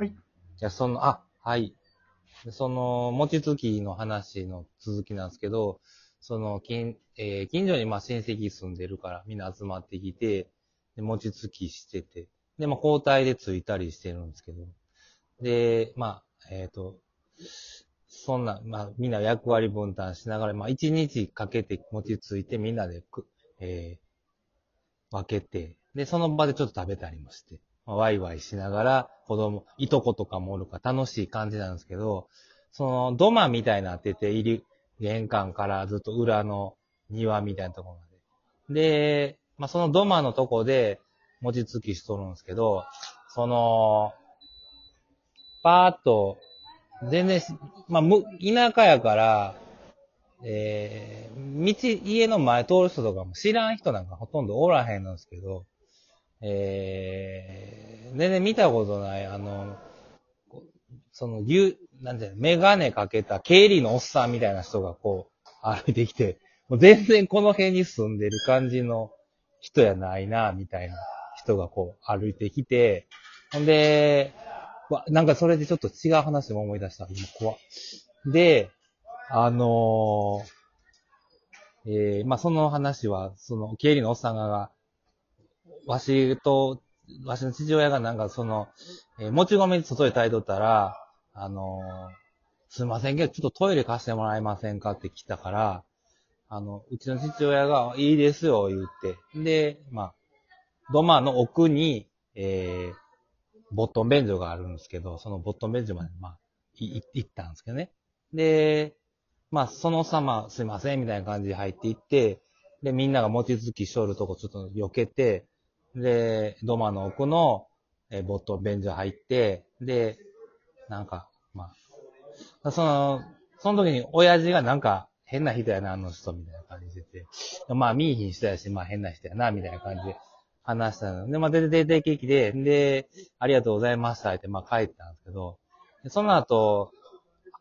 はい。いや、その、あ、はい。その、餅つきの話の続きなんですけど、その、近、えー近所にまあ親戚住んでるから、みんな集まってきて、で、餅つきしてて、で、まあ交代でついたりしてるんですけど、で、まあ、えっ、と、そんな、まあ、みんな役割分担しながら、まあ、一日かけて餅ついて、みんなでく、えー分けて、で、その場でちょっと食べたりもして、まあワイワイしながら、子供、いとことかもおるか楽しい感じなんですけど、その、土間みたいなってて、入り、玄関からずっと裏の庭みたいなところまで。で、まあ、その土間のとこで、餅つきしとるんですけど、その、パーッと、全然、まあ、む、田舎やから、えー、道、家の前通る人とかも知らん人なんかほとんどおらへんのですけど、えー、全然見たことない、あの、その、牛、なんていうの、メガネかけた経理のおっさんみたいな人がこう、歩いてきて、もう全然この辺に住んでる感じの人やないな、みたいな人がこう、歩いてきて、ほんで、わ、なんかそれでちょっと違う話も思い出した。怖で、あのーえーまあ、その話は、その、経理のおっさんが、わしと、わしの父親がなんかその、えーもち米外で炊いとったら、あのーすいませんけど、ちょっとトイレ貸してもらえませんかって来たから、あの、うちの父親が、いいですよ、言って。で、まあ、土間の奥に、えー、ボットン便所があるんですけど、そのボットン便所まで、まあ、い行ったんですけどね。で、まあ、その様、すいません、みたいな感じで入っていって、で、みんなが餅つきしょるとこちょっと避けて、で、土間の奥の、えーボットベン便所入って、で、なんか、まあ、その、その時に親父がなんか変な人やな、あの人、みたいな感じで。て、まあ、見いひん人やし、まあ変な人やな、みたいな感じで。話したの。で、まあ、出て出てきて、で、でありがとうございましたって、まあ帰ったんですけど、その後、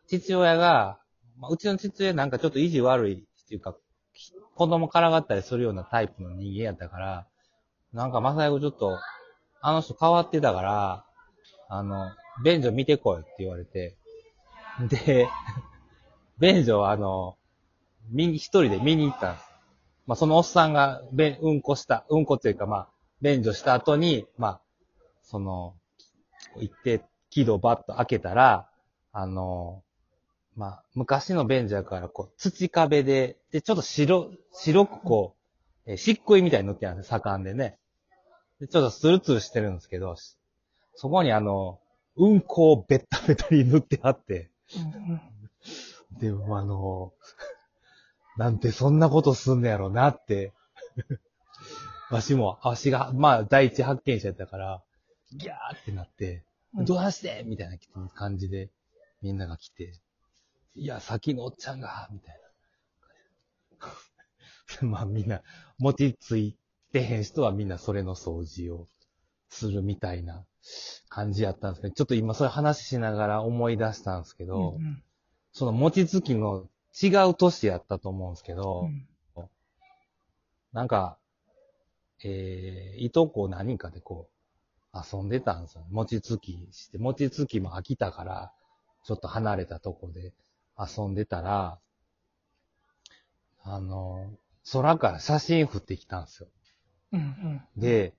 父親が、まあ、うちの父親なんかちょっと意地悪いっていうか、子供からがったりするようなタイプの人間やったから、なんか、まさやくちょっと、あの人変わってたから、あの、便所見てこいって言われて、で、便所はあの、見に、一人で見に行ったんです。まあ、そのおっさんが、べ、うんこした、うんこっていうか、まあ、便所した後に、まあ、その、行って、木戸バッと開けたら、あの、まあ、昔の便所やから、こう、土壁で、で、ちょっと白、白くこう、えー漆喰みたいに塗ってあるんです盛んでね。で、ちょっとスルツルしてるんですけど、そこにあの、うんこをベッタベタに塗ってあって、でもあの、なんてそんなことすんのやろなって、わしも、わしが、まあ、第一発見者やったから、ギャーってなって、うん。どうして？みたいな感じで、みんなが来て、いや、先のおっちゃんが、みたいな。まあみんな、餅ついてへん人はみんなそれの掃除をするみたいな感じやったんですけど、ちょっと今そういう話しながら思い出したんですけど、うんその餅つきの違う年やったと思うんですけど、うん。なんか、えー、いとこ何人かでこう、遊んでたんですよ。餅つきして、餅つきも飽きたから、ちょっと離れたとこで遊んでたら、あの、空から写真降ってきたんですよ。うんうんで、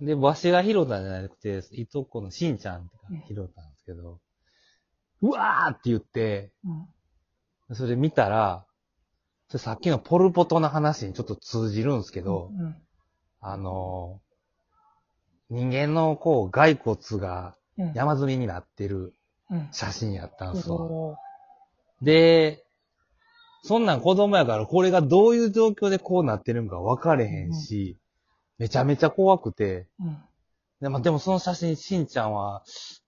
で、わしが拾ったんじゃなくて、いとこのしんちゃんが拾ったんですけど、うわーって言って、うんそれ見たら、さっきのポルポトの話にちょっと通じるんですけど、うんあのー人間のこう、骸骨がうん山積みになってるうん写真やったんですよ。おで、そんなん子供やからこれがどういう状況でこうなってるんか分かれへんし、めちゃめちゃ怖くて、うんで,、まあ、でもその写真、しんちゃんは、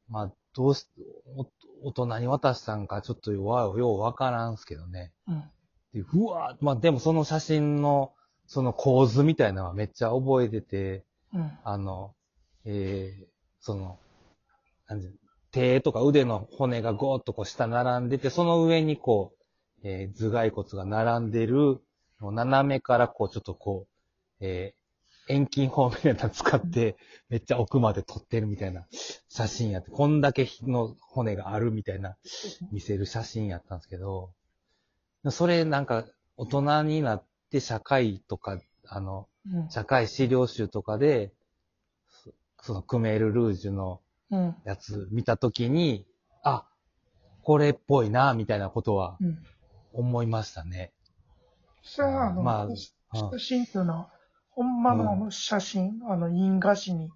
まあ、どうし、お大人に渡したんかちょっと弱い、よう分からんすけどね。うんでうわーまあでもその写真の、その構図みたいなのはめっちゃ覚えてて、うんあの、えー、その、なんていう手とか腕の骨がゴーッとこう下並んでて、その上にこう、えー頭蓋骨が並んでる、斜めからこうちょっとこう、えー遠近法みたいなの使って、めっちゃ奥まで撮ってるみたいな写真やって、こんだけの骨があるみたいな見せる写真やったんですけど、それなんか大人になって社会とか、あの、うん。社会資料集とかで、そそのクメール・ルージュのうん。やつ見たときに、あ、これっぽいな、みたいなことはうん。思いましたね。それは、あの、まあうん写真っていうのは、ほんまのあの写真、あの、印画紙に、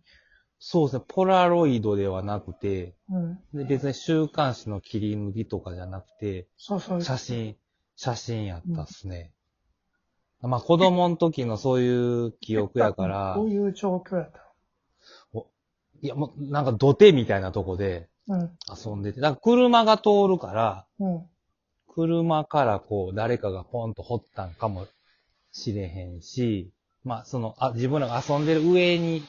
そうですね、ポラロイドではなくて、うん。で別に週刊誌の切り抜きとかじゃなくて、そうそう。写真、写真やったっすね。まあ子供の時のそういう記憶やからど、ういう状況やった？いやもうなんか土手みたいなとこでうん。遊んでて、だから車が通るから、うん。車からこう誰かがポンと掘ったんかもしれへんし、まあその、あ、自分らが遊んでる上に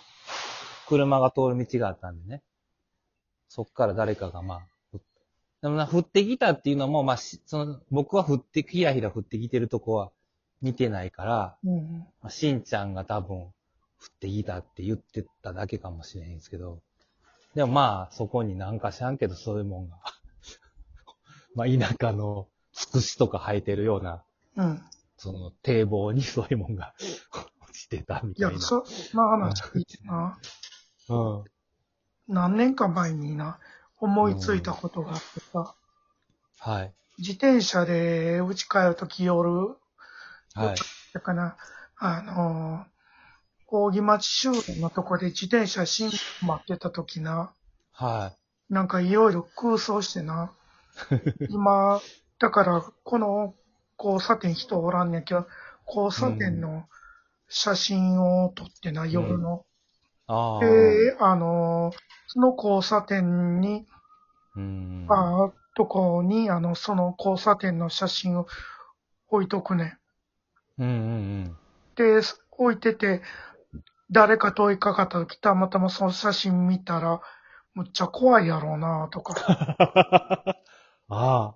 車が通る道があったんでね。そっから誰かがまあ、ふでもな、降ってきたっていうのも、まあ、しその、僕は降って、ひらひら降ってきてるとこは見てないから、うん。まあ、しんちゃんが多分降ってきたって言ってただけかもしれへんですけど、でもまあ、そこになんか知らんけど、そういうもんが、まあ、田舎のつくしとか生えてるような、うん。その堤防にそういうもんが落ちてたみいやたい、な。そ、その話聞いてな、うん。何年か前にな、思いついたことがあってさ、はい。自転車で家帰るとき夜、はい。だから、あのー、扇町周辺のとこで自転車新待ってたときな、はなんかいろいろ空想してな、今、だからこの交差点人おらんねんけど、交差点の写真を撮ってな、夜の。い。ああ。で、あのー、その交差点に、うん。あとこに、あの、その交差点の写真を置いとくねん。うんうんで、置いてて、誰か問いかかった時、たまたまその写真見たら、むっちゃ怖いやろうなとか。ああ。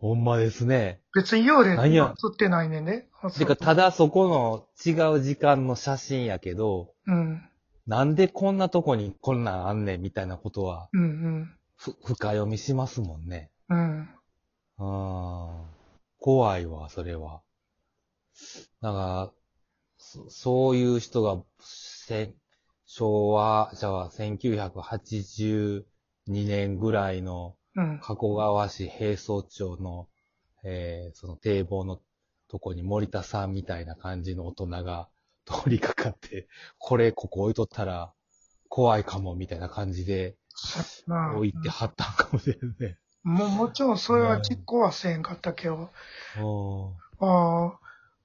ほんまですね。別に幽霊何や映ってないねんね。てか、ただそこの違う時間の写真やけど、うん。なんでこんなとこにこんなんあんねんみたいなことは、うんふ、深読みしますもんね。うん。うん。うん。怖いわ、それは。だから、そそういう人が、せ昭和、じゃあ1982年ぐらいのうん。加古川市平総町の、えーその堤防のとこに森田さんみたいな感じの大人が通りかかって、これここ置いとったら怖いかもみたいな感じでまあ、置いてはったんかもしれんね。も、もちろんそれは実行はせんかったけど、うんああ、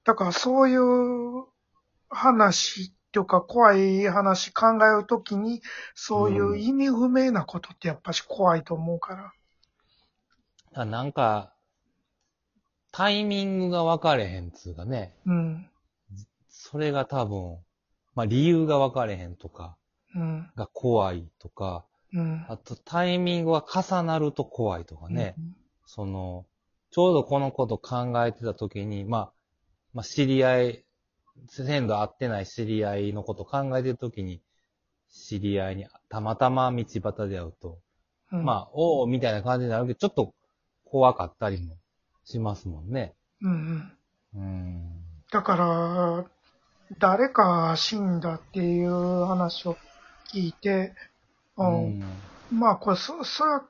だからそういう話とか怖い話考えるときに、そういう意味不明なことってやっぱし怖いと思うから。あなんか、タイミングが分かれへんつうかね。うん。それが多分、まあ理由が分かれへんとか、うん。が怖いとか、うん。あとタイミングが重なると怖いとかね。その、ちょうどこのこと考えてた時に、まあ、まあ知り合い、鮮度合ってない知り合いのこと考えてる時に、知り合いにたまたま道端で会うと、うん。まあ、おおみたいな感じになるけど、ちょっと怖かったりもしますもんね。うんうん。うん。だから、誰か死んだっていう話を聞いて、ううんん。まあ、これ、そ、それは、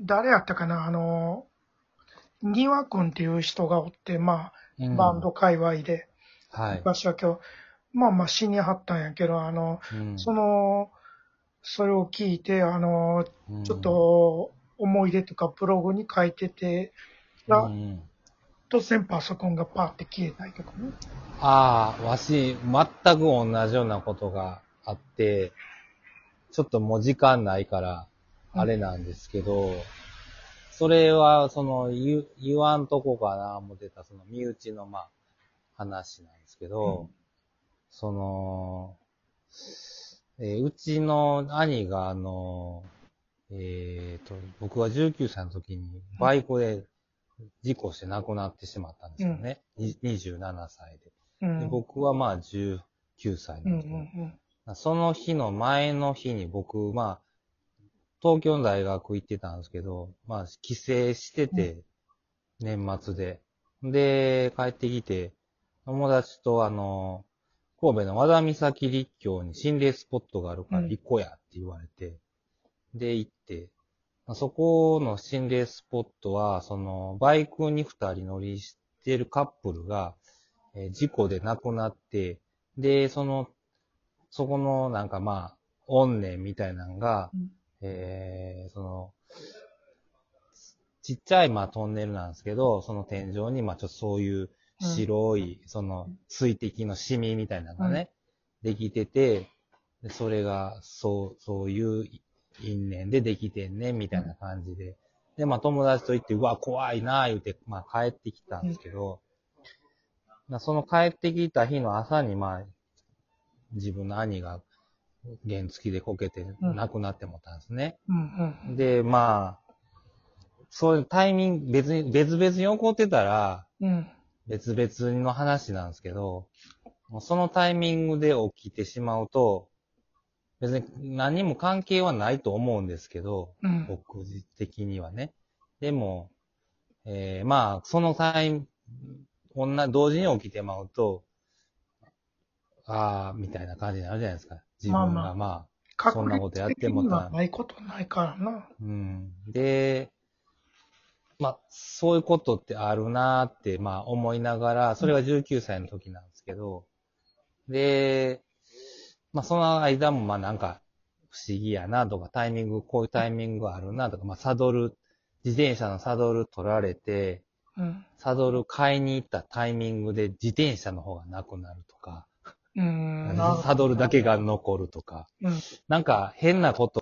誰やったかな、あの、庭くんっていう人がおって、まあ、バンド界隈で、はい。昔は今日、まあまあ死にはったんやけど、あの、うんその、それを聞いて、あの、うんちょっと思い出とかブログに書いてて、がうん突然パソコンがパーって消えたりとかね。ああ、わし、全く同じようなことがあって、ちょっともう時間ないから、あれなんですけど、それは、その、言う、言わんとこかな、思ってた、その、身内の、まあ、話なんですけど、うんその、えーうちの兄が、あの、えっ、と、僕は19歳の時に、バイクで事故して亡くなってしまったんですよね。に27歳で。うん。で僕はまあ19 19歳うんうなんですけど、んその日の前の日に僕、まあ、東京の大学行ってたんですけど、まあ、帰省してて、年末で。で、帰ってきて、友達とあの、神戸の和田岬立教に心霊スポットがあるからうん。行こうやって言われて、で、行って、まあそこの心霊スポットは、その、バイクに二人乗りしてるカップルが、えー事故で亡くなって、で、その、そこのなんかまあ、怨念みたいなのが、うん。えーその、ちっちゃいまあトンネルなんですけど、その天井にまあちょっとそういう白い、その水滴のシミみたいなのがね、できてて、でそれがそう、そういう因縁でできてんね、みたいな感じで。で、まあ友達と行って、うわ、怖いな、言うて、まあ帰ってきたんですけど、まあその帰ってきた日の朝に、まあ、自分の兄が原付でこけてうん。亡くなってもったんですね。うんうん。で、まあ、そういうタイミング、別に、別々に起こってたら、うん別々の話なんですけど、そのタイミングで起きてしまうと、別に何も関係はないと思うんですけど、うん僕的にはね。でも、えーまあ、そのタイム、女、同時に起きてまうと、ああ、みたいな感じになるじゃないですか。自分がまあまあ、確そんなことやってもたはないことないからな。うん。で、まあ、そういうことってあるなーって、まあ思いながら、それが19歳の時なんですけど、で、まあその間もまあなんか不思議やなとか、タイミング、こういうタイミングがあるなとか、まあサドル、自転車のサドル取られて、うん。サドル買いに行ったタイミングで自転車の方がなくなるとか、うん。なサドルだけが残るとか、うん。なんか変なこと